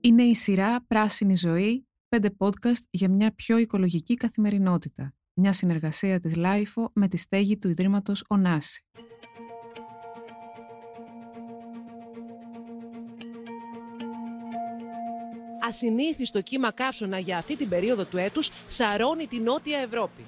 Είναι η σειρά Πράσινη Ζωή, πέντε podcast για μια πιο οικολογική καθημερινότητα. Μια συνεργασία της LiFO με τη στέγη του Ιδρύματος Ωνάση. ασυνήθιστο κύμα καύσωνα για αυτή την περίοδο του έτους σαρώνει τη Νότια Ευρώπη.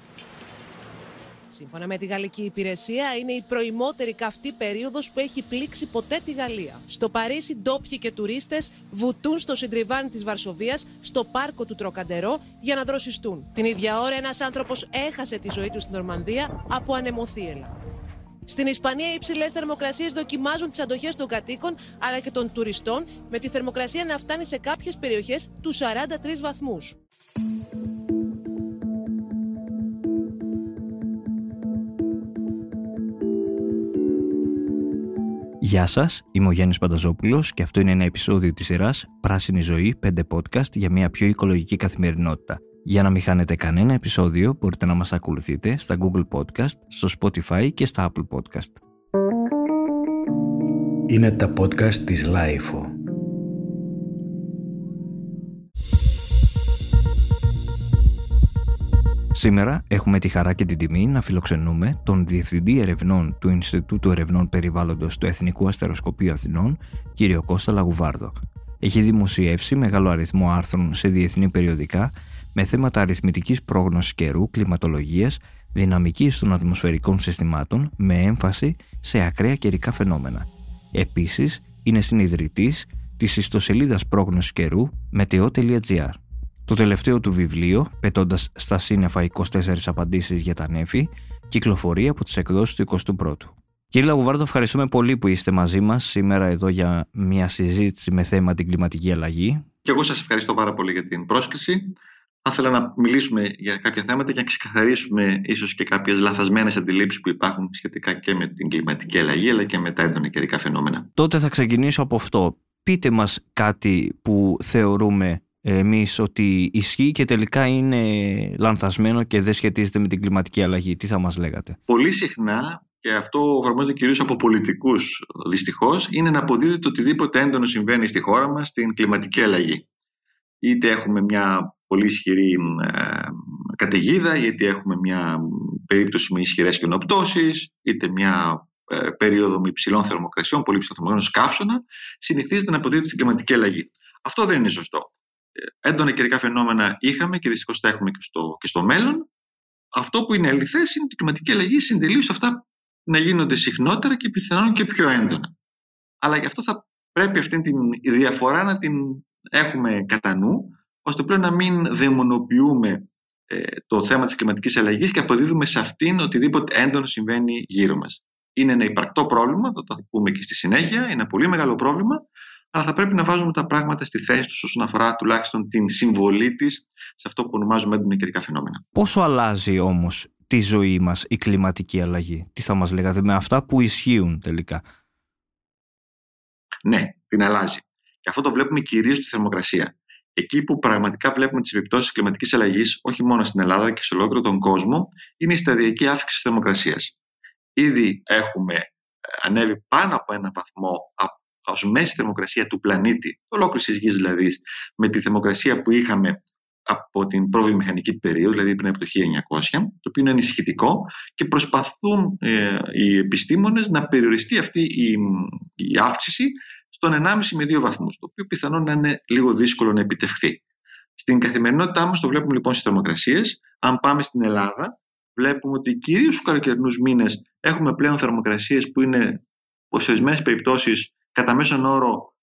Σύμφωνα με τη Γαλλική Υπηρεσία, είναι η πρωιμότερη καυτή περίοδος που έχει πλήξει ποτέ τη Γαλλία. Στο Παρίσι, ντόπιοι και τουρίστες βουτούν στο συντριβάνι της Βαρσοβίας, στο πάρκο του Τροκαντερό, για να δροσιστούν. Την ίδια ώρα, ένας άνθρωπος έχασε τη ζωή του στην Νορμανδία από ανεμοθύελα. Στην Ισπανία, οι υψηλές θερμοκρασίες δοκιμάζουν τις αντοχές των κατοίκων αλλά και των τουριστών, με τη θερμοκρασία να φτάνει σε κάποιες περιοχές του 43 βαθμούς. Γεια σας, είμαι ο Γιάννης Πανταζόπουλος και αυτό είναι ένα επεισόδιο της σειράς Πράσινη Ζωή 5 podcast για μια πιο οικολογική καθημερινότητα. Για να μην χάνετε κανένα επεισόδιο μπορείτε να μας ακολουθείτε στα Google Podcast, στο Spotify και στα Apple Podcast. Είναι τα podcast της Lifeo. Σήμερα έχουμε τη χαρά και την τιμή να φιλοξενούμε τον Διευθυντή Ερευνών του Ινστιτούτου Ερευνών Περιβάλλοντος του Εθνικού Αστεροσκοπείου Αθηνών, κύριο Κώστα Λαγουβάρδο. Έχει δημοσιεύσει μεγάλο αριθμό άρθρων σε διεθνή περιοδικά με θέματα αριθμητικής πρόγνωσης καιρού, κλιματολογίας, δυναμικής των ατμοσφαιρικών συστημάτων με έμφαση σε ακραία καιρικά φαινόμενα. Επίσης, είναι συνειδητής της ιστοσελίδας πρόγνωσης καιρού meteo.gr. Το τελευταίο του βιβλίο, πετώντας στα σύννεφα 24 απαντήσεις για τα νέφη, κυκλοφορεί από τις εκδόσεις του 21ου. Κύριε Λαγουβάρδο, ευχαριστούμε πολύ που είστε μαζί μας σήμερα εδώ για μια συζήτηση με θέμα την κλιματική αλλαγή. Και εγώ σας ευχαριστώ πάρα πολύ για την πρόσκληση. Θα ήθελα να μιλήσουμε για κάποια θέματα και να ξεκαθαρίσουμε ίσως και κάποιες λαθασμένες αντιλήψεις που υπάρχουν σχετικά και με την κλιματική αλλαγή αλλά και με τα έντονα καιρικά φαινόμενα. Τότε θα ξεκινήσω από αυτό. Πείτε μας κάτι που θεωρούμε εμείς ότι ισχύει και τελικά είναι λανθασμένο και δεν σχετίζεται με την κλιματική αλλαγή. Τι θα μας λέγατε; Πολύ συχνά και αυτό εφαρμόζεται κυρίως από πολιτικούς δυστυχώς, είναι να αποδίδεται οτιδήποτε έντονο συμβαίνει στη χώρα μας στην κλιματική αλλαγή. Είτε έχουμε μια πολύ ισχυρή ε, καταιγίδα, είτε έχουμε μια περίπτωση με ισχυρές κοινοπτώσει, είτε μια ε, περίοδο με υψηλών θερμοκρασιών, πολύ υψηλών θερμοκρασιών, καύσωνα, συνηθίζεται να αποδίδεται στην κλιματική αλλαγή. Αυτό δεν είναι σωστό. Ε, έντονα καιρικά φαινόμενα είχαμε και δυστυχώς τα έχουμε και στο, και στο μέλλον. Αυτό που είναι αληθές είναι ότι η κλιματική αλλαγή συντελεί σε αυτά να γίνονται συχνότερα και πιθανόν και πιο έντονα. Αλλά γι' αυτό θα πρέπει αυτή τη διαφορά να την έχουμε κατά νου, ώστε πλέον να μην δαιμονοποιούμε ε, το θέμα της κλιματικής αλλαγής και αποδίδουμε σε αυτήν οτιδήποτε έντονο συμβαίνει γύρω μας. Είναι ένα υπαρκτό πρόβλημα, θα το πούμε και στη συνέχεια, είναι ένα πολύ μεγάλο πρόβλημα, αλλά θα πρέπει να βάζουμε τα πράγματα στη θέση τους όσον αφορά τουλάχιστον την συμβολή της σε αυτό που ονομάζουμε έντονα καιρικά φαινόμενα. Πόσο αλλάζει όμως τη ζωή μας η κλιματική αλλαγή, τι θα μας λέγατε με αυτά που ισχύουν τελικά; Ναι, την αλλάζει. Και αυτό το βλέπουμε κυρίως στη θερμοκρασία. Εκεί που πραγματικά βλέπουμε τις επιπτώσεις της κλιματικής αλλαγής, όχι μόνο στην Ελλάδα και σε ολόκληρο τον κόσμο, είναι η σταδιακή αύξηση της θερμοκρασίας. Ήδη έχουμε ε, ανέβει πάνω από ένα βαθμό ω μέση θερμοκρασία του πλανήτη, ολόκληρης της γης δηλαδή, με τη θερμοκρασία που είχαμε από την προβιομηχανική περίοδο, δηλαδή πριν από το 1900, το οποίο είναι ανησυχητικό και προσπαθούν ε, οι επιστήμονες να περιοριστεί αυτή η, η αύξηση στον 1,5 με 2 βαθμούς, το οποίο πιθανόν να είναι λίγο δύσκολο να επιτευχθεί. Στην καθημερινότητά μας το βλέπουμε λοιπόν στις θερμοκρασίες. Αν πάμε στην Ελλάδα, βλέπουμε ότι κυρίως στους καλοκαιρινούς μήνες έχουμε πλέον θερμοκρασίες που είναι σε ορισμένες περιπτώσεις κατά μέσον όρο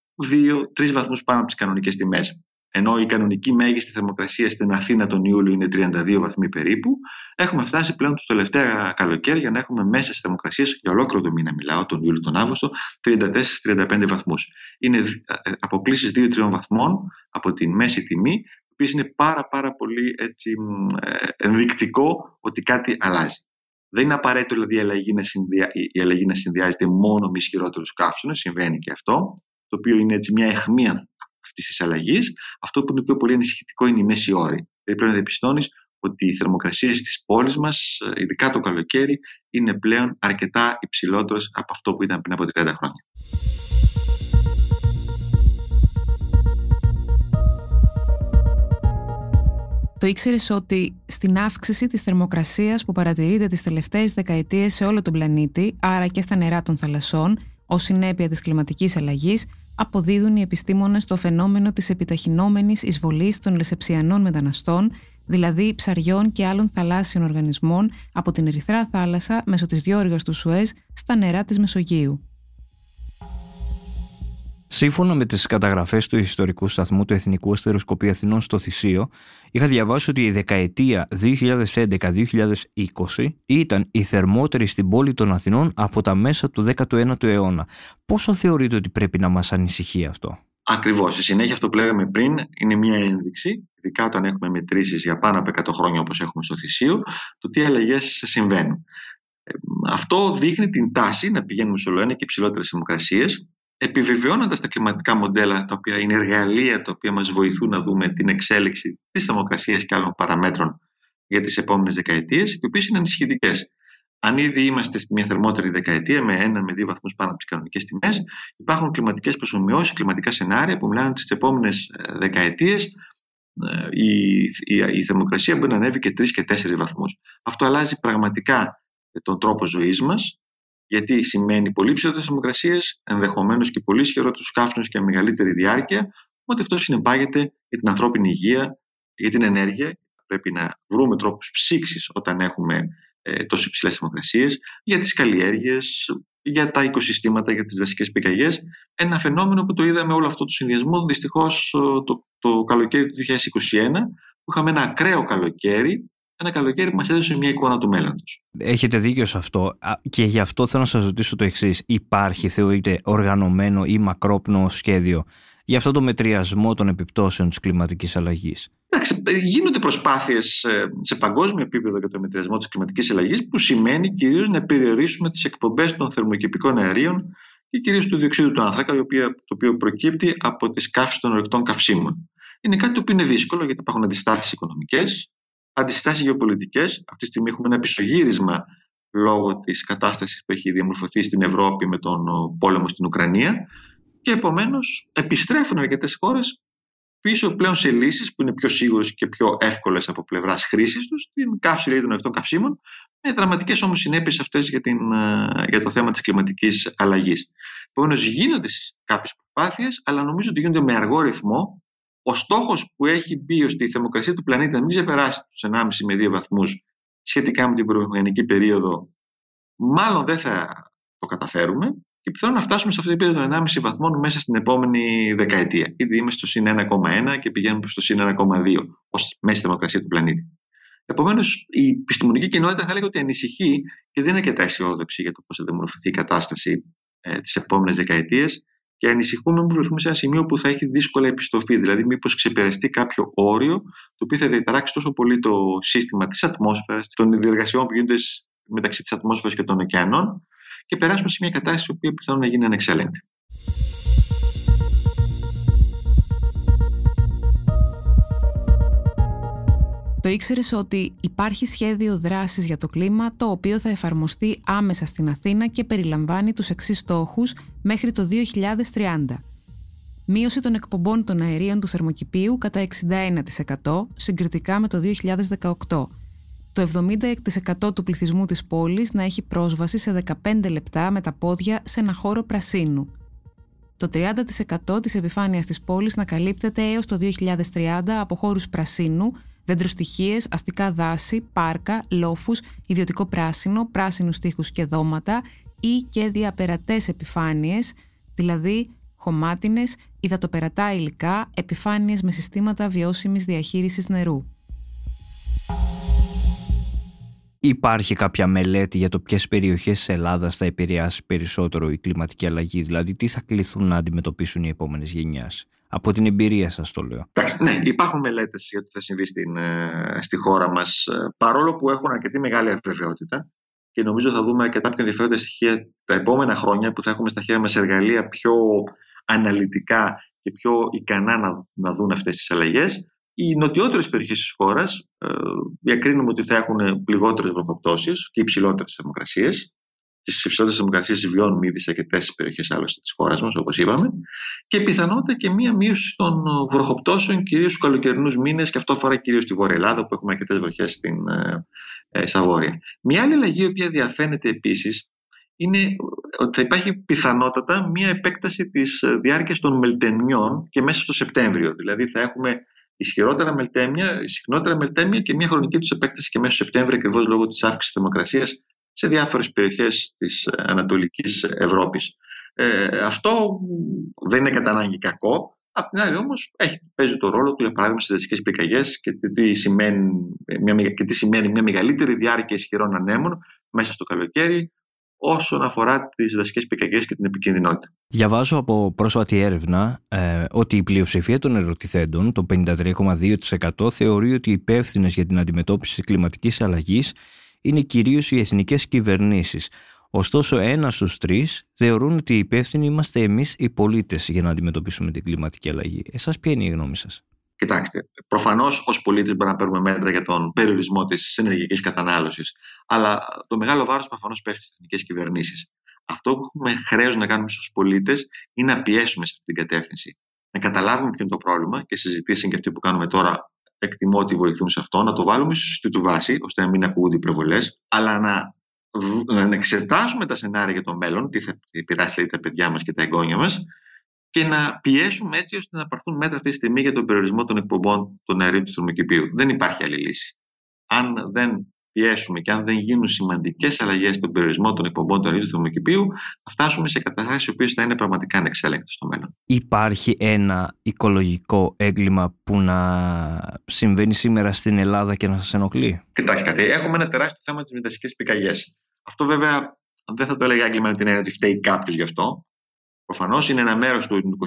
2-3 βαθμούς πάνω από τις κανονικές τιμές. Ενώ η κανονική μέγιστη θερμοκρασία στην Αθήνα τον Ιούλιο είναι 32 βαθμοί περίπου, έχουμε φτάσει πλέον τους τελευταία καλοκαίρια να έχουμε μέσα στις θερμοκρασίες για ολόκληρο το μήνα, μιλάω τον Ιούλιο τον Αύγουστο, 34-35 βαθμούς. Είναι ε, αποκλήσεις 2-3 βαθμών από τη μέση τιμή, το οποίο είναι πάρα, πάρα πολύ έτσι, ε, ενδεικτικό ότι κάτι αλλάζει. Δεν είναι απαραίτητο δηλαδή η αλλαγή να, συνδυα... η αλλαγή να συνδυάζεται μόνο με ισχυρότερους καύσονες, συμβαίνει και αυτό, το οποίο είναι έτσι μια αιχμία αυτής της αλλαγής. Αυτό που είναι πιο πολύ ανησυχητικό είναι η μέση όρη. Δηλαδή πρέπει να διαπιστώνεις ότι οι θερμοκρασίες στις πόλεις μας, ειδικά το καλοκαίρι, είναι πλέον αρκετά υψηλότερες από αυτό που ήταν πριν από 30 χρόνια. Το ήξερες ότι στην αύξηση της θερμοκρασίας που παρατηρείται τις τελευταίες δεκαετίες σε όλο τον πλανήτη, άρα και στα νερά των θαλασσών, ως συνέπεια της κλιματικής αλλαγής, αποδίδουν οι επιστήμονες το φαινόμενο της επιταχυνόμενης εισβολής των λεσεψιανών μεταναστών, δηλαδή ψαριών και άλλων θαλάσσιων οργανισμών από την Ερυθρά θάλασσα μέσω της διόρυγας του Σουέζ στα νερά της Μεσογείου. Σύμφωνα με τις καταγραφές του ιστορικού σταθμού του Εθνικού Αστεροσκοπείου Αθηνών στο Θησίο, είχα διαβάσει ότι η δεκαετία 2011-2020 ήταν η θερμότερη στην πόλη των Αθηνών από τα μέσα του 19ου αιώνα. Πόσο θεωρείτε ότι πρέπει να μας ανησυχεί αυτό; Ακριβώς. Η συνέχεια αυτό που λέγαμε πριν είναι μια ένδειξη, ειδικά όταν έχουμε μετρήσεις για πάνω από 100 χρόνια όπως έχουμε στο Θησίο, το τι αλλαγές συμβαίνουν. Ε, αυτό δείχνει την τάση να πηγαίνουμε σε όλο ένα και υψηλότερες θερμοκρασίες, επιβεβαιώνοντας τα κλιματικά μοντέλα, τα οποία είναι εργαλεία τα οποία μας βοηθούν να δούμε την εξέλιξη της θερμοκρασίας και άλλων παραμέτρων για τις επόμενες δεκαετίες, οι οποίες είναι ανησυχητικές. Αν ήδη είμαστε στη μια θερμότερη δεκαετία με ένα με δύο βαθμούς πάνω από τις κανονικές τιμές, υπάρχουν κλιματικές προσωμιώσει, κλιματικά σενάρια που μιλάνε ότι στις επόμενες ε, δεκαετίες ε, η, η, η θερμοκρασία μπορεί να ανέβει και τρεις και τέσσερις βαθμούς. Αυτό αλλάζει πραγματικά τον τρόπο ζωής μας, γιατί σημαίνει πολύ ψηλότερες θερμοκρασίες, ενδεχομένως και πολύ ισχυρότερου καύσιμου και μεγαλύτερη διάρκεια, ότι αυτό συνεπάγεται για την ανθρώπινη υγεία, για την ενέργεια. Πρέπει να βρούμε τρόπους ψήξης όταν έχουμε ε, τόσο υψηλές θερμοκρασίες, για τις καλλιέργειες, για τα οικοσυστήματα, για τις δασικές πυρκαγιέ. Ένα φαινόμενο που το είδαμε όλο αυτό το συνδυασμό δυστυχώς το, το καλοκαίρι του 2021, που είχαμε ένα ακραίο καλοκαίρι ένα καλοκαίρι που μας έδωσε μια εικόνα του μέλλοντος. Έχετε δίκιο σε αυτό. Και γι' αυτό θέλω να σας ρωτήσω το εξής. Υπάρχει, θεωρείτε, οργανωμένο ή μακρόπνο σχέδιο για αυτό το μετριασμό των επιπτώσεων της κλιματικής αλλαγής; Εντάξει, γίνονται προσπάθειες ε, σε παγκόσμιο επίπεδο για το μετριασμό της κλιματικής αλλαγής, που σημαίνει κυρίως να περιορίσουμε τις εκπομπές των θερμοκηπικών αερίων και κυρίως του διοξείδου του άνθρακα, το οποίο προκύπτει από τις καύσεις των ορεικτών καυσίμων. Είναι κάτι το οποίο είναι δύσκολο γιατί υπάρχουν αντιστάσεις οικονομικές, αντιστάσεις γεωπολιτικές. Αυτή τη στιγμή έχουμε ένα πισωγύρισμα λόγω της κατάστασης που έχει διαμορφωθεί στην Ευρώπη με τον πόλεμο στην Ουκρανία. Και επομένως επιστρέφουν αρκετές χώρες πίσω πλέον σε λύσεις που είναι πιο σίγουρες και πιο εύκολες από πλευράς χρήσης τους, την καύση των ανοιχτών καυσίμων, με δραματικές όμως συνέπειες αυτές για, για το θέμα της κλιματικής αλλαγής. Επομένως, γίνονται κάποιες προσπάθειες, αλλά νομίζω ότι γίνονται με αργό ρυθμό ο στόχος που έχει μπει ώστε η θερμοκρασία του πλανήτη να μην ξεπεράσει τους 1,5 με 2 βαθμούς σχετικά με την προηγούμενη περίοδο, μάλλον δεν θα το καταφέρουμε και πιθανόν να φτάσουμε σε αυτό το επίπεδο των 1,5 βαθμών μέσα στην επόμενη δεκαετία. Ήδη είμαστε στο συν 1,1 και πηγαίνουμε προς το συν 1,2 ως μέση θερμοκρασία του πλανήτη. Επομένως, η επιστημονική κοινότητα θα λέγει ότι ανησυχεί και δεν είναι αρκετά αισιόδοξη για το πώς θα δημορφωθεί η κατάσταση ε, τις επόμενες δεκαετίες και ανησυχούμε που βρεθούμε σε ένα σημείο που θα έχει δύσκολα επιστοφή. Δηλαδή, μήπως ξεπεραστεί κάποιο όριο το οποίο θα διαταράξει τόσο πολύ το σύστημα της ατμόσφαιρας, των διεργασιών που γίνονται μεταξύ της ατμόσφαιρας και των ωκεανών και περάσουμε σε μια κατάσταση που πιθανόν να γίνει ανεξέλεγκτη. Ήξερες ότι υπάρχει σχέδιο δράσης για το κλίμα το οποίο θα εφαρμοστεί άμεσα στην Αθήνα και περιλαμβάνει τους εξής στόχους μέχρι το 2030. Μείωση των εκπομπών των αερίων του θερμοκηπίου κατά 61% συγκριτικά με το 2018. Το 70% του πληθυσμού της πόλης να έχει πρόσβαση σε 15 λεπτά με τα πόδια σε ένα χώρο πρασίνου. Το 30% της επιφάνειας της πόλης να καλύπτεται έως το 2030 από χώρους πρασίνου δεντροστοιχίες, αστικά δάση, πάρκα, λόφους, ιδιωτικό πράσινο, πράσινους τείχου και δώματα ή και διαπερατές επιφάνειες, δηλαδή χωμάτινες, υδατοπερατά υλικά, επιφάνειες με συστήματα βιώσιμης διαχείρισης νερού. Υπάρχει κάποια μελέτη για το ποιες περιοχές της Ελλάδας θα επηρεάσει περισσότερο η κλιματική αλλαγή, δηλαδή τι θα κληθούν να αντιμετωπίσουν οι επόμενες γενιές; Από την εμπειρία σας το λέω. Ναι, υπάρχουν μελέτες για το τι θα συμβεί στην, ε, στη χώρα μας, ε, παρόλο που έχουν αρκετή μεγάλη αβεβαιότητα και νομίζω θα δούμε αρκετά πιο ενδιαφέροντα στοιχεία τα επόμενα χρόνια που θα έχουμε στα χέρια μας εργαλεία πιο αναλυτικά και πιο ικανά να, να δουν αυτές τις αλλαγές. Οι νοτιότερες περιοχές της χώρας ε, διακρίνουμε ότι θα έχουν λιγότερε βροχοπτώσεις και υψηλότερες θερμοκρασίες. Τις υψηλότερε θερμοκρασίε βιώνουμε ήδη σε αρκετές περιοχές άλλωστε της χώρας μας, όπως είπαμε. Και πιθανότητα και μία μείωση των βροχοπτώσεων, κυρίως στους καλοκαιρινούς μήνες, και αυτό αφορά κυρίως τη Βόρεια Ελλάδα, που έχουμε αρκετές βροχές στην ε, ε, Σαβόρια. Μια άλλη αλλαγή, η οποία διαφαίνεται επίσης, είναι ότι θα υπάρχει πιθανότατα μία επέκταση της ε, διάρκειας των μελτεμιών και μέσα στο Σεπτέμβριο. Δηλαδή θα έχουμε ισχυρότερα μελτέμια, συχνότερα μελτέμια και μία χρονική τους επέκταση και μέσα στο Σεπτέμβριο ακριβώς λόγω της αύξησης της θερμοκρασίας σε διάφορες περιοχές της ε, Ανατολικής Ευρώπης. Ε, αυτό δεν είναι κατά ανάγκη κακό, Απ' την άλλη όμως παίζει το ρόλο του για παράδειγμα στις δασικέ πυρκαγιές και, τι σημαίνει, μια, και τι σημαίνει μια μεγαλύτερη διάρκεια ισχυρών ανέμων μέσα στο καλοκαίρι όσον αφορά τις δασικές πυρκαγιές και την επικίνδυνοτητα. Διαβάζω από πρόσφατη έρευνα ε, ότι η πλειοψηφία των ερωτηθέντων, το 53,2%, θεωρεί ότι οι υπεύθυνες για την αντιμετώπιση της κλιματικής αλλαγής είναι κυρίως οι εθνικές κυβερνήσεις. Ωστόσο, ένα στους τρεις θεωρούν ότι οι υπεύθυνοι είμαστε εμείς οι πολίτες για να αντιμετωπίσουμε την κλιματική αλλαγή. Εσάς, ποια είναι η γνώμη σας; Κοιτάξτε, προφανώς ως πολίτες μπορούμε να παίρνουμε μέτρα για τον περιορισμό της ενεργειακής κατανάλωσης. Αλλά το μεγάλο βάρος προφανώς πέφτει στις εθνικές κυβερνήσεις. Αυτό που έχουμε χρέος να κάνουμε στους πολίτες είναι να πιέσουμε σε αυτή την κατεύθυνση. Να καταλάβουμε ποιο είναι το πρόβλημα και συζητήσει και αυτή που κάνουμε τώρα εκτιμώ ότι βοηθούν σε αυτό, να το βάλουμε στη σωστή του βάση, ώστε να μην ακούγονται υπερβολές, αλλά να, να εξετάσουμε τα σενάρια για το μέλλον, τι θα επηρεάσει τα παιδιά μας και τα εγγόνια μας, και να πιέσουμε έτσι ώστε να πάρθουν μέτρα αυτή τη στιγμή για τον περιορισμό των εκπομπών των αερίων του θερμοκηπίου. Δεν υπάρχει άλλη λύση. Αν δεν πιέσουμε και αν δεν γίνουν σημαντικές αλλαγές στον περιορισμό των εκπομπών του αερίων του θερμοκηπίου, θα φτάσουμε σε καταστάσεις οι οποίες θα είναι πραγματικά ανεξέλεγκτες στο μέλλον. Υπάρχει ένα οικολογικό έγκλημα που να συμβαίνει σήμερα στην Ελλάδα και να σας ενοχλεί; Κοιτάξτε κάτι. Έχουμε ένα τεράστιο θέμα της μετασχέ πυρκαγιέ. Αυτό βέβαια δεν θα το έλεγα έγκλημα με την έννοια ότι φταίει κάποιος γι' αυτό. Προφανώς είναι ένα μέρος του,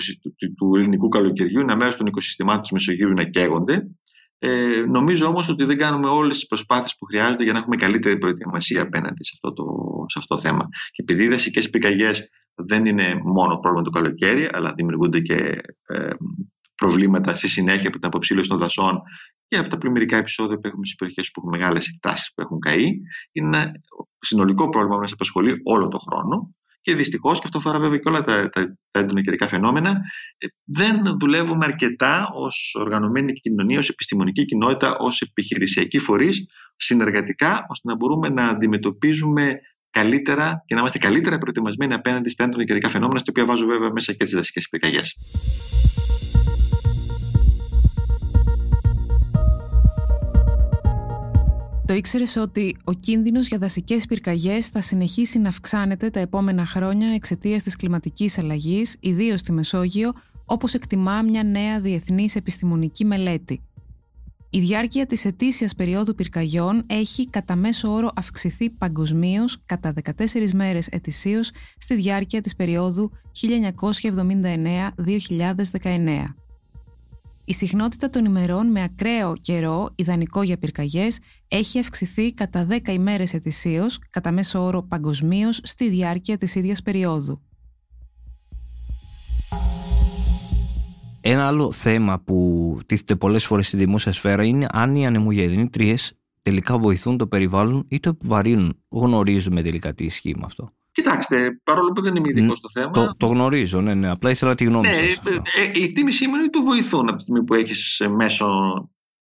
του ελληνικού καλοκαιριού, ένα μέρος των οικοσυστημάτων της Μεσογείου να καίγονται. Ε, νομίζω όμως ότι δεν κάνουμε όλες τις προσπάθειες που χρειάζονται για να έχουμε καλύτερη προετοιμασία απέναντι σε αυτό το, σε αυτό το θέμα. Και επειδή οι δασικές πυρκαγιές δεν είναι μόνο πρόβλημα του καλοκαίρι, αλλά δημιουργούνται και ε, προβλήματα στη συνέχεια από την αποψήλωση των δασών και από τα πλημμυρικά επεισόδια που έχουμε στις περιοχές που έχουν μεγάλες εκτάσεις που έχουν καεί. Είναι ένα συνολικό πρόβλημα που μας απασχολεί όλο τον χρόνο και δυστυχώς, και αυτό αφορά βέβαια και όλα τα, τα, τα έντονα καιρικά φαινόμενα, ε, δεν δουλεύουμε αρκετά ως οργανωμένη κοινωνία, ως επιστημονική κοινότητα, ως επιχειρησιακοί φορείς, συνεργατικά, ώστε να μπορούμε να αντιμετωπίζουμε καλύτερα και να είμαστε καλύτερα προετοιμασμένοι απέναντι στα έντονα καιρικά φαινόμενα, στα οποία βάζω βέβαια μέσα και τις δασικές πυρκαγιές. Το ήξερες ότι ο κίνδυνος για δασικές πυρκαγιές θα συνεχίσει να αυξάνεται τα επόμενα χρόνια εξαιτίας της κλιματικής αλλαγής, ιδίως στη Μεσόγειο, όπως εκτιμά μια νέα διεθνής επιστημονική μελέτη. Η διάρκεια της ετήσιας περίοδου πυρκαγιών έχει κατά μέσο όρο αυξηθεί παγκοσμίως κατά 14 μέρες ετησίως στη διάρκεια της περίοδου 1979-2019. Η συχνότητα των ημερών με ακραίο καιρό, ιδανικό για πυρκαγιές, έχει αυξηθεί κατά 10 ημέρες ετησίως, κατά μέσο όρο παγκοσμίως στη διάρκεια της ίδιας περίοδου. Ένα άλλο θέμα που τίθεται πολλές φορές στη δημόσια σφαίρα είναι αν οι ανεμογεννήτριες τελικά βοηθούν το περιβάλλον ή το επιβαρύνουν. Γνωρίζουμε τελικά τι ισχύει με αυτό. Κοιτάξτε, παρόλο που δεν είμαι ειδικός στο θέμα. Το, το γνωρίζω, ναι, ναι. Απλά ήθελα τη γνώμη ναι, σας. Ε, ε, η εκτίμησή μου είναι ότι το βοηθούν από τη στιγμή που έχεις μέσω.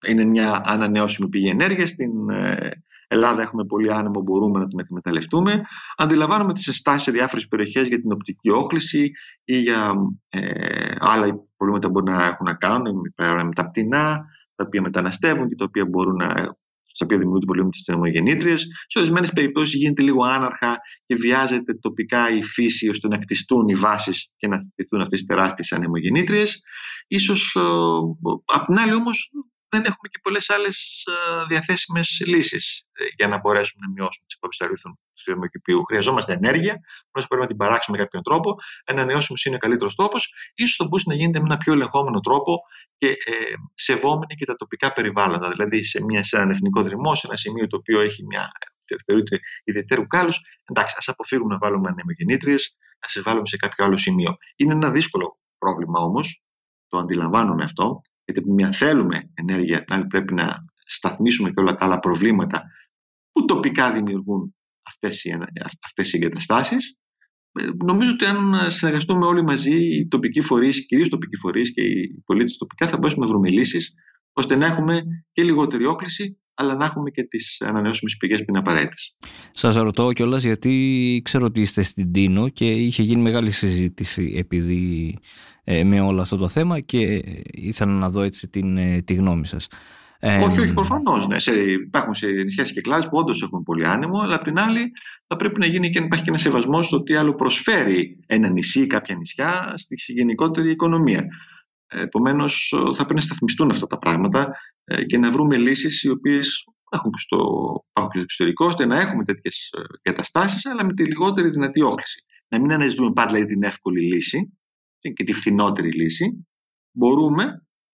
Είναι μια ανανεώσιμη πηγή ενέργειας. Στην ε, Ελλάδα έχουμε πολύ άνεμο, μπορούμε να την εκμεταλλευτούμε. Αντιλαμβάνομαι τις εστάσει σε διάφορες περιοχές για την οπτική όχληση ή για ε, άλλα προβλήματα που μπορεί να έχουν να κάνουν με τα πτηνά, τα οποία μεταναστεύουν και τα οποία μπορούν να στα οποία δημιουργούνται προβλήματα στι θερμογεννήτριες. Σε ορισμένες περιπτώσεις γίνεται λίγο άναρχα και βιάζεται τοπικά η φύση ώστε να κτιστούν οι βάσεις και να θετηθούν αυτές τι τεράστιες ανεμογεννήτριες. σω απ' την άλλη όμως δεν έχουμε και πολλές άλλες διαθέσιμες λύσεις ε, για να μπορέσουμε να μειώσουμε τις εκπομπές του αριθμού του θερμοκηπίου. Χρειαζόμαστε ενέργεια, πρέπει να την παράξουμε με κάποιον τρόπο. Ένα ανανεώσιμος είναι ο καλύτερος τρόπο. σω θα μπορούσε να γίνεται με ένα πιο ελεγχόμενο τρόπο και ε, σεβόμενοι και τα τοπικά περιβάλλοντα. Δηλαδή σε, μια, σε έναν εθνικό δρυμό, σε ένα σημείο το οποίο έχει μια θεωρείται ιδιαίτερου κάλους. Εντάξει, ας αποφύγουμε να βάλουμε ανεμογεννήτριες, α σε βάλουμε σε κάποιο άλλο σημείο. Είναι ένα δύσκολο πρόβλημα όμως, το αντιλαμβάνομαι αυτό, Γιατί από μια θέλουμε ενέργεια, την άλλη πρέπει να σταθμίσουμε και όλα τα άλλα προβλήματα που τοπικά δημιουργούν αυτές οι, αυτές οι εγκαταστάσεις. Ε, νομίζω ότι αν συνεργαστούμε όλοι μαζί, οι τοπικοί φορείς, κυρίως οι τοπικοί φορείς και οι πολίτες τοπικά, θα μπορέσουμε να βρούμε λύσεις ώστε να έχουμε και λιγότερη όκληση αλλά να έχουμε και τις ανανεώσιμες πηγές που είναι απαραίτητες. Σας ρωτώ κιόλας γιατί ξέρω ότι είστε στην Τίνο και είχε γίνει μεγάλη συζήτηση επειδή ε, με όλο αυτό το θέμα και ήθελα να δω έτσι την, ε, τη γνώμη σας. όχι, όχι, προφανώς. Ναι. υπάρχουν σε νησιά και κλάδες που όντως έχουν πολύ άνεμο, αλλά απ' την άλλη θα πρέπει να γίνει και να υπάρχει και ένας σεβασμός στο τι άλλο προσφέρει ένα νησί ή κάποια νησιά στη γενικότερη οικονομία. Επομένως, θα πρέπει να σταθμιστούν αυτά τα πράγματα ε, και να βρούμε λύσεις οι οποίες έχουν και στο, στο εξωτερικό, ώστε να έχουμε τέτοιες καταστάσει, αλλά με τη λιγότερη δυνατή όχληση. Να μην αναζητούμε πάντα δηλαδή, την εύκολη λύση και τη φθηνότερη λύση. Μπορούμε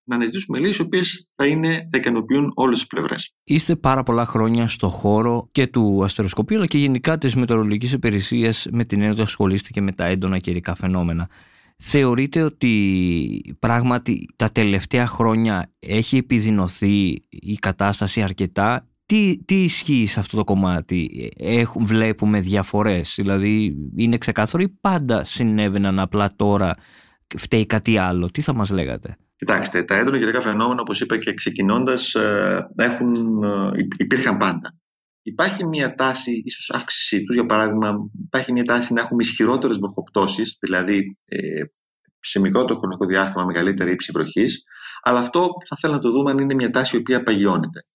να αναζητήσουμε λύσεις οι οποίες θα, θα ικανοποιούν όλες τις πλευρές. Είστε πάρα πολλά χρόνια στο χώρο και του αστεροσκοπείου, αλλά και γενικά της μετεωρολογικής υπηρεσίας, με την έννοια ότι ασχολείστε με τα έντονα καιρικά φαινόμενα. Θεωρείτε ότι πράγματι τα τελευταία χρόνια έχει επιδεινωθεί η κατάσταση αρκετά; Τι, τι ισχύει σε αυτό το κομμάτι, Έχουν, βλέπουμε διαφορές, δηλαδή είναι ξεκάθαρο ή πάντα συνέβαιναν απλά τώρα φταίει κάτι άλλο; Τι θα μας λέγατε; Κοιτάξτε, τα έντονα καιρικά φαινόμενα, όπως είπα και ξεκινώντας, ε, έχουν, ε, υπήρχαν πάντα. Υπάρχει μια τάση, ίσως αύξησή τους, για παράδειγμα, υπάρχει μια τάση να έχουμε ισχυρότερες βροχοπτώσεις, δηλαδή ε, σε μικρότερο χρονικό διάστημα μεγαλύτερη ύψη βροχής, αλλά αυτό θα θέλω να το δούμε αν είναι μια τάση η οποία παγιώνεται.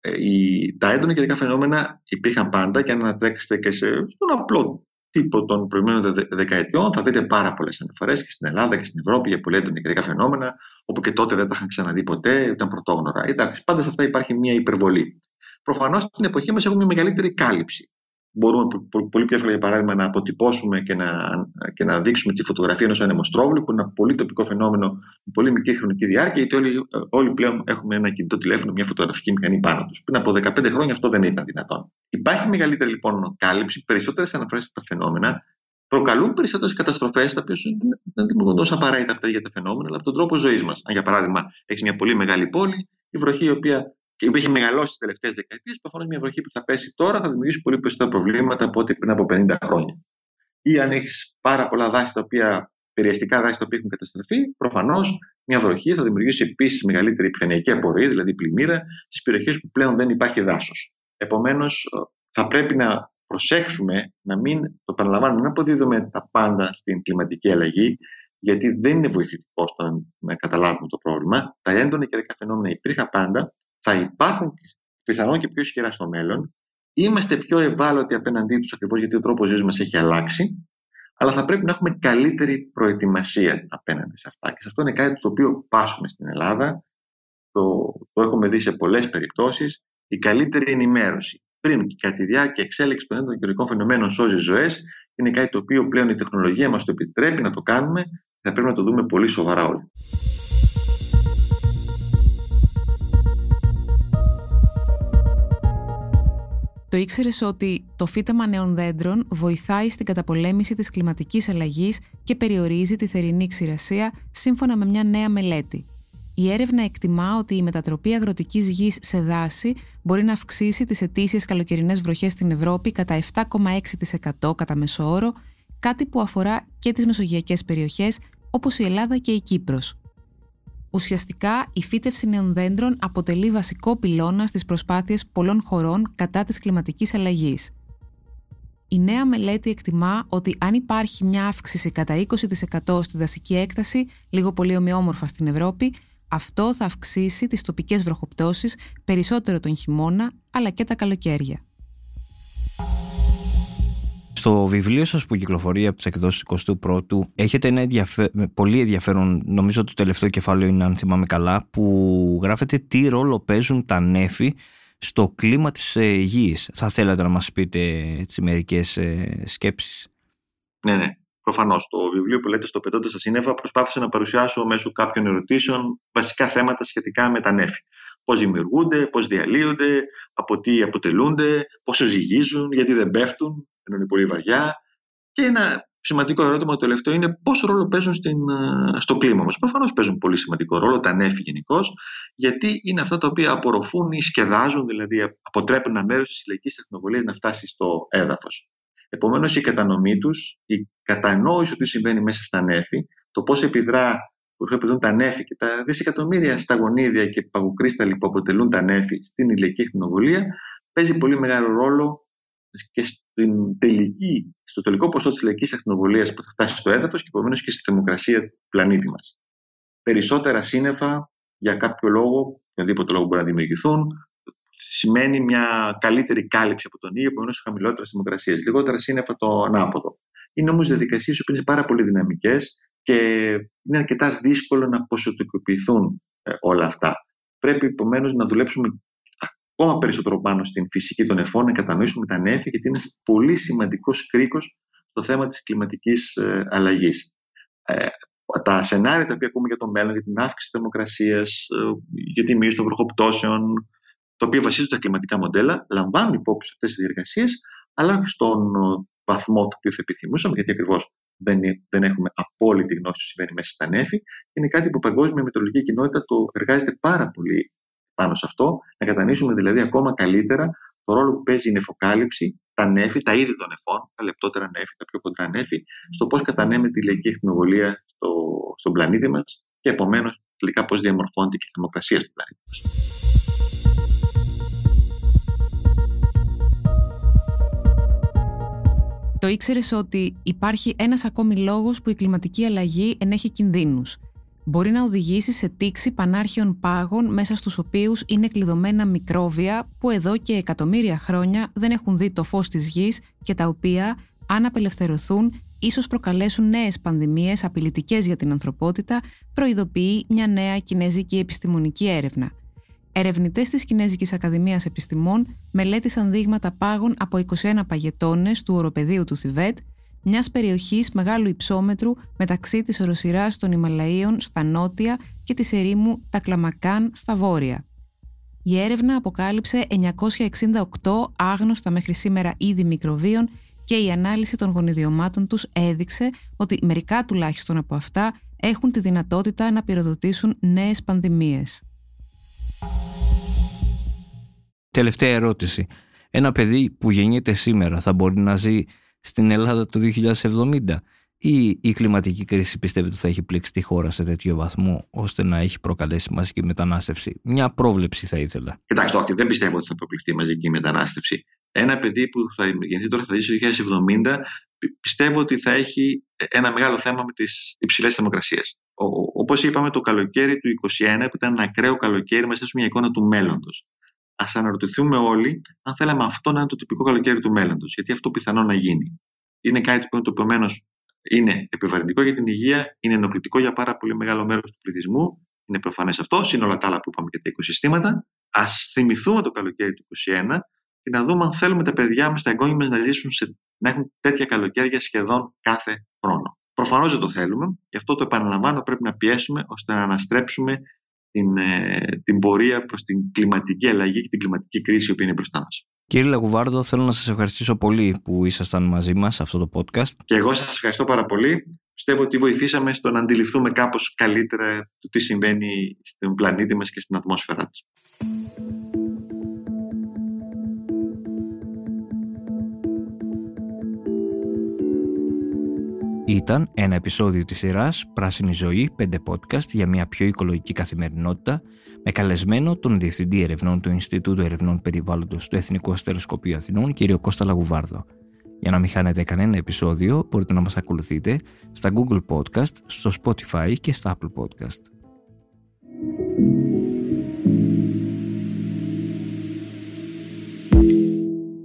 Ε, η, τα έντονα καιρικά φαινόμενα υπήρχαν πάντα και αν ανατρέξετε και σε, στον απλό τύπο των προηγούμενων δεκαετιών θα δείτε πάρα πολλές αναφορές και στην Ελλάδα και στην Ευρώπη για πολύ έντονα καιρικά φαινόμενα, όπου και τότε δεν τα είχαν ξαναδεί ποτέ, ήταν πρωτόγνωρα. Εντάξει, πάντα σε αυτά υπάρχει μια υπερβολή. Προφανώς στην εποχή μας έχουμε μεγαλύτερη κάλυψη. Μπορούμε πολύ πιο εύκολα, για παράδειγμα, να αποτυπώσουμε και να, και να δείξουμε τη φωτογραφία ενός ανεμοστρόβλου, που είναι ένα πολύ τοπικό φαινόμενο με πολύ μικρή χρονική διάρκεια, γιατί όλοι, όλοι πλέον έχουμε ένα κινητό τηλέφωνο, μια φωτογραφική μηχανή πάνω τους. Πριν από 15 χρόνια αυτό δεν ήταν δυνατόν. Υπάρχει μεγαλύτερη λοιπόν κάλυψη, περισσότερες αναφορέ στα φαινόμενα, προκαλούν περισσότερες καταστροφές, τα οποία δεν δημιουργούν τόσο απαραίτητα αυτά για τα φαινόμενα, αλλά από τον τρόπο ζωής μας. Αν για παράδειγμα έχεις μια πολύ μεγάλη πόλη, η βροχή η οποία και που έχει μεγαλώσει τις τελευταίες δεκαετίες, προφανώς μια βροχή που θα πέσει τώρα θα δημιουργήσει πολύ περισσότερα προβλήματα από ό,τι πριν από 50 χρόνια. Ή αν έχεις πάρα πολλά δάση τα οποία, περιεστικά δάση τα οποία έχουν καταστραφεί, προφανώς μια βροχή θα δημιουργήσει επίσης μεγαλύτερη επιφανειακή απορρία, δηλαδή πλημμύρα, στις περιοχές που πλέον δεν υπάρχει δάσος. Επομένως, θα πρέπει να προσέξουμε να μην, το παραλαμβάνω, να αποδίδουμε τα πάντα στην κλιματική αλλαγή, γιατί δεν είναι βοηθητικό στο να καταλάβουμε το πρόβλημα. Τα έντονα καιρικά φαινόμενα υπήρχαν πάντα, θα υπάρχουν πιθανόν και πιο ισχυρά στο μέλλον. Είμαστε πιο ευάλωτοι απέναντί τους ακριβώς γιατί ο τρόπος ζωής μας έχει αλλάξει. Αλλά θα πρέπει να έχουμε καλύτερη προετοιμασία απέναντι σε αυτά. Και σε αυτό είναι κάτι το οποίο πάσχουμε στην Ελλάδα. Το, το έχουμε δει σε πολλές περιπτώσεις. Η καλύτερη ενημέρωση πριν και κατά τη διάρκεια εξέλιξης των έντονων καιρικών φαινομένων σώζει ζωές είναι κάτι το οποίο πλέον η τεχνολογία μας το επιτρέπει να το κάνουμε. Θα πρέπει να το δούμε πολύ σοβαρά όλοι. Το ήξερες ότι το φύτεμα νέων δέντρων βοηθάει στην καταπολέμηση της κλιματικής αλλαγής και περιορίζει τη θερινή ξηρασία, σύμφωνα με μια νέα μελέτη. Η έρευνα εκτιμά ότι η μετατροπή αγροτικής γης σε δάση μπορεί να αυξήσει τις ετήσιες καλοκαιρινές βροχές στην Ευρώπη κατά 7,6% κατά μεσόωρο, κάτι που αφορά και τις μεσογειακές περιοχές όπως η Ελλάδα και η Κύπρος. Ουσιαστικά, η φύτευση νέων δέντρων αποτελεί βασικό πυλώνα στις προσπάθειες πολλών χωρών κατά της κλιματικής αλλαγής. Η νέα μελέτη εκτιμά ότι αν υπάρχει μια αύξηση κατά 20% στη δασική έκταση, λίγο πολύ ομοιόμορφα στην Ευρώπη, αυτό θα αυξήσει τις τοπικές βροχοπτώσεις περισσότερο τον χειμώνα, αλλά και τα καλοκαίρια. Στο βιβλίο σας που κυκλοφορεί από τις εκδόσεις 21ου έχετε ένα πολύ ενδιαφέρον, νομίζω το τελευταίο κεφάλαιο είναι αν θυμάμαι καλά, που γράφετε τι ρόλο παίζουν τα νέφη στο κλίμα της ε, γης. Θα θέλατε να μας πείτε έτσι, μερικές ε, σκέψεις; Ναι, ναι. Προφανώς. Το βιβλίο που λέτε στο πετώντας σα σύννεφα προσπάθησα να παρουσιάσω μέσω κάποιων ερωτήσεων βασικά θέματα σχετικά με τα νέφη. Πώς δημιουργούνται, πώς διαλύονται, από τι αποτελούνται, πόσο ζυγίζουν, γιατί δεν πέφτουν, ενώ είναι πολύ βαριά, και να σημαντικό ερώτημα το τελευταίο είναι πόσο ρόλο παίζουν στην, ε, στο κλίμα μας. Προφανώς παίζουν πολύ σημαντικό ρόλο, τα νέφη γενικώς, γιατί είναι αυτά τα οποία απορροφούν ή σκεδάζουν, δηλαδή αποτρέπουν ένα μέρος της συλλογικής τεχνοβολίας να φτάσει στο έδαφος. Επομένως η κατανομή τους, η κατανόηση του τι συμβαίνει μέσα στα νέφη, το πώς επιδρά που επιδρούν τα νέφη και τα δισεκατομμύρια σταγονίδια και παγοκρίσταλοι που αποτελούν τα νέφη στην ηλιακή ακτινοβολία, παίζει πολύ μεγάλο ρόλο και στην τελική, στο τελικό ποσό της ηλιακή ακτινοβολίας που θα φτάσει στο έδαφος και επομένως και στη θερμοκρασία του πλανήτη μας. Περισσότερα σύννεφα για κάποιο λόγο, οποιοδήποτε λόγο μπορεί να δημιουργηθούν, σημαίνει μια καλύτερη κάλυψη από τον ήλιο, επομένως χαμηλότερες θερμοκρασίες. Λιγότερα σύννεφα το ανάποδο. Είναι όμως διαδικασίες που είναι πάρα πολύ δυναμικές και είναι αρκετά δύσκολο να ποσοτικοποιηθούν ε, όλα αυτά. Πρέπει επομένως να δουλέψουμε ακόμα περισσότερο πάνω στην φυσική των εφών, να κατανοήσουμε τα νέφη, γιατί είναι πολύ σημαντικός κρίκος στο θέμα της κλιματικής ε, αλλαγής. Ε, τα σενάρια τα οποία ακούμε για το μέλλον, για την αύξηση της θερμοκρασίας, για τη μείωση των βροχοπτώσεων, τα οποία βασίζονται στα κλιματικά μοντέλα, λαμβάνουν υπόψη αυτές τις διεργασίες, αλλά όχι στον βαθμό το οποίο θα επιθυμούσαμε, γιατί ακριβώς δεν, δεν έχουμε απόλυτη γνώση του συμβαίνει μέσα στα νέφη. Είναι κάτι που η παγκόσμια μετρολογική κοινότητα το εργάζεται πάρα πολύ πάνω σε αυτό, να κατανοήσουμε δηλαδή ακόμα καλύτερα το ρόλο που παίζει η νεφοκάλυψη, τα νέφη, τα είδη των νεφών, τα λεπτότερα νέφη, τα πιο κοντά νέφη, στο πώς κατανέμεται η ηλιακή ακτινοβολία στο, στον πλανήτη μας και επομένως τελικά πώς διαμορφώνεται και η θερμοκρασία στον πλανήτη μας. Το ήξερες ότι υπάρχει ένας ακόμη λόγος που η κλιματική αλλαγή ενέχει κινδύνους. Μπορεί να οδηγήσει σε τήξη πανάρχιων πάγων μέσα στους οποίους είναι κλειδωμένα μικρόβια που εδώ και εκατομμύρια χρόνια δεν έχουν δει το φως της γης και τα οποία, αν απελευθερωθούν, ίσως προκαλέσουν νέες πανδημίες απειλητικές για την ανθρωπότητα, προειδοποιεί μια νέα κινέζικη επιστημονική έρευνα – Ερευνητές της Κινέζικης Ακαδημίας Επιστημών μελέτησαν δείγματα πάγων από 21 παγετώνες του οροπεδίου του Θιβέτ, μιας περιοχής μεγάλου υψόμετρου μεταξύ της οροσειρά των Ιμαλαίων στα νότια και της ερήμου Τακλαμακάν στα βόρεια. Η έρευνα αποκάλυψε 968 άγνωστα μέχρι σήμερα είδη μικροβίων και η ανάλυση των γονιδιωμάτων τους έδειξε ότι μερικά τουλάχιστον από αυτά έχουν τη δυνατότητα να πυροδοτήσουν νέες πανδημίες. Τελευταία ερώτηση. Ένα παιδί που γεννιέται σήμερα θα μπορεί να ζει στην Ελλάδα το 2070 ή η κλιματική κρίση πιστεύετε ότι θα έχει πλήξει τη χώρα σε τέτοιο βαθμό ώστε να έχει προκαλέσει μαζική μετανάστευση. Μια πρόβλεψη θα ήθελα. Κοιτάξτε, όχι, δεν πιστεύω ότι θα προκριθεί μαζική μετανάστευση. Ένα παιδί που θα γεννηθεί τώρα θα ζει το 2070 πιστεύω ότι θα έχει ένα μεγάλο θέμα με τις υψηλές θερμοκρασίες. Όπως είπαμε, το καλοκαίρι του 2021, που ήταν ένα ακραίο καλοκαίρι, μα μια εικόνα του μέλλοντος ας αναρωτηθούμε όλοι αν θέλαμε αυτό να είναι το τυπικό καλοκαίρι του μέλλοντος. Γιατί αυτό πιθανό να γίνει. Είναι κάτι που το επομένω είναι επιβαρυντικό για την υγεία, είναι ενοχλητικό για πάρα πολύ μεγάλο μέρος του πληθυσμού. Είναι προφανές αυτό, είναι όλα τα άλλα που είπαμε για τα οικοσυστήματα. Α θυμηθούμε το καλοκαίρι του 2021 και να δούμε αν θέλουμε τα παιδιά μας, τα εγγόνια μα να ζήσουν σε, να έχουν τέτοια καλοκαίρια σχεδόν κάθε χρόνο. Προφανώς δεν το θέλουμε, γι' αυτό το επαναλαμβάνω πρέπει να πιέσουμε ώστε να αναστρέψουμε την, ε, την πορεία προς την κλιματική αλλαγή και την κλιματική κρίση που είναι μπροστά μας. Κύριε Λαγουβάρδο, θέλω να σας ευχαριστήσω πολύ που ήσασταν μαζί μας σε αυτό το podcast. Και εγώ σας ευχαριστώ πάρα πολύ. Πιστεύω ότι βοηθήσαμε στο να αντιληφθούμε κάπως καλύτερα το τι συμβαίνει στον πλανήτη μας και στην ατμόσφαιρά μας. Ήταν ένα επεισόδιο της σειράς «Πράσινη ζωή» 5 podcast για μια πιο οικολογική καθημερινότητα με καλεσμένο τον Διευθυντή Ερευνών του Ινστιτούτου Ερευνών Περιβάλλοντος του Εθνικού Αστεροσκοπείου Αθηνών, κ. Κώστα Λαγουβάρδο. Για να μην χάνετε κανένα επεισόδιο, μπορείτε να μας ακολουθείτε στα Google Podcast, στο Spotify και στα Apple Podcast.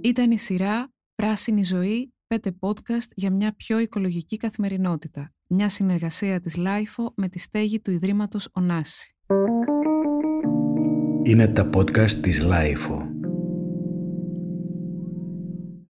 Ήταν η σειρά «Πράσινη ζωή» πέντε podcast για μια πιο οικολογική καθημερινότητα. Μια συνεργασία της ΛΑΙΦΟ με τη στέγη του Ιδρύματος Ονάση. Είναι τα podcast της ΛΑΙΦΟ.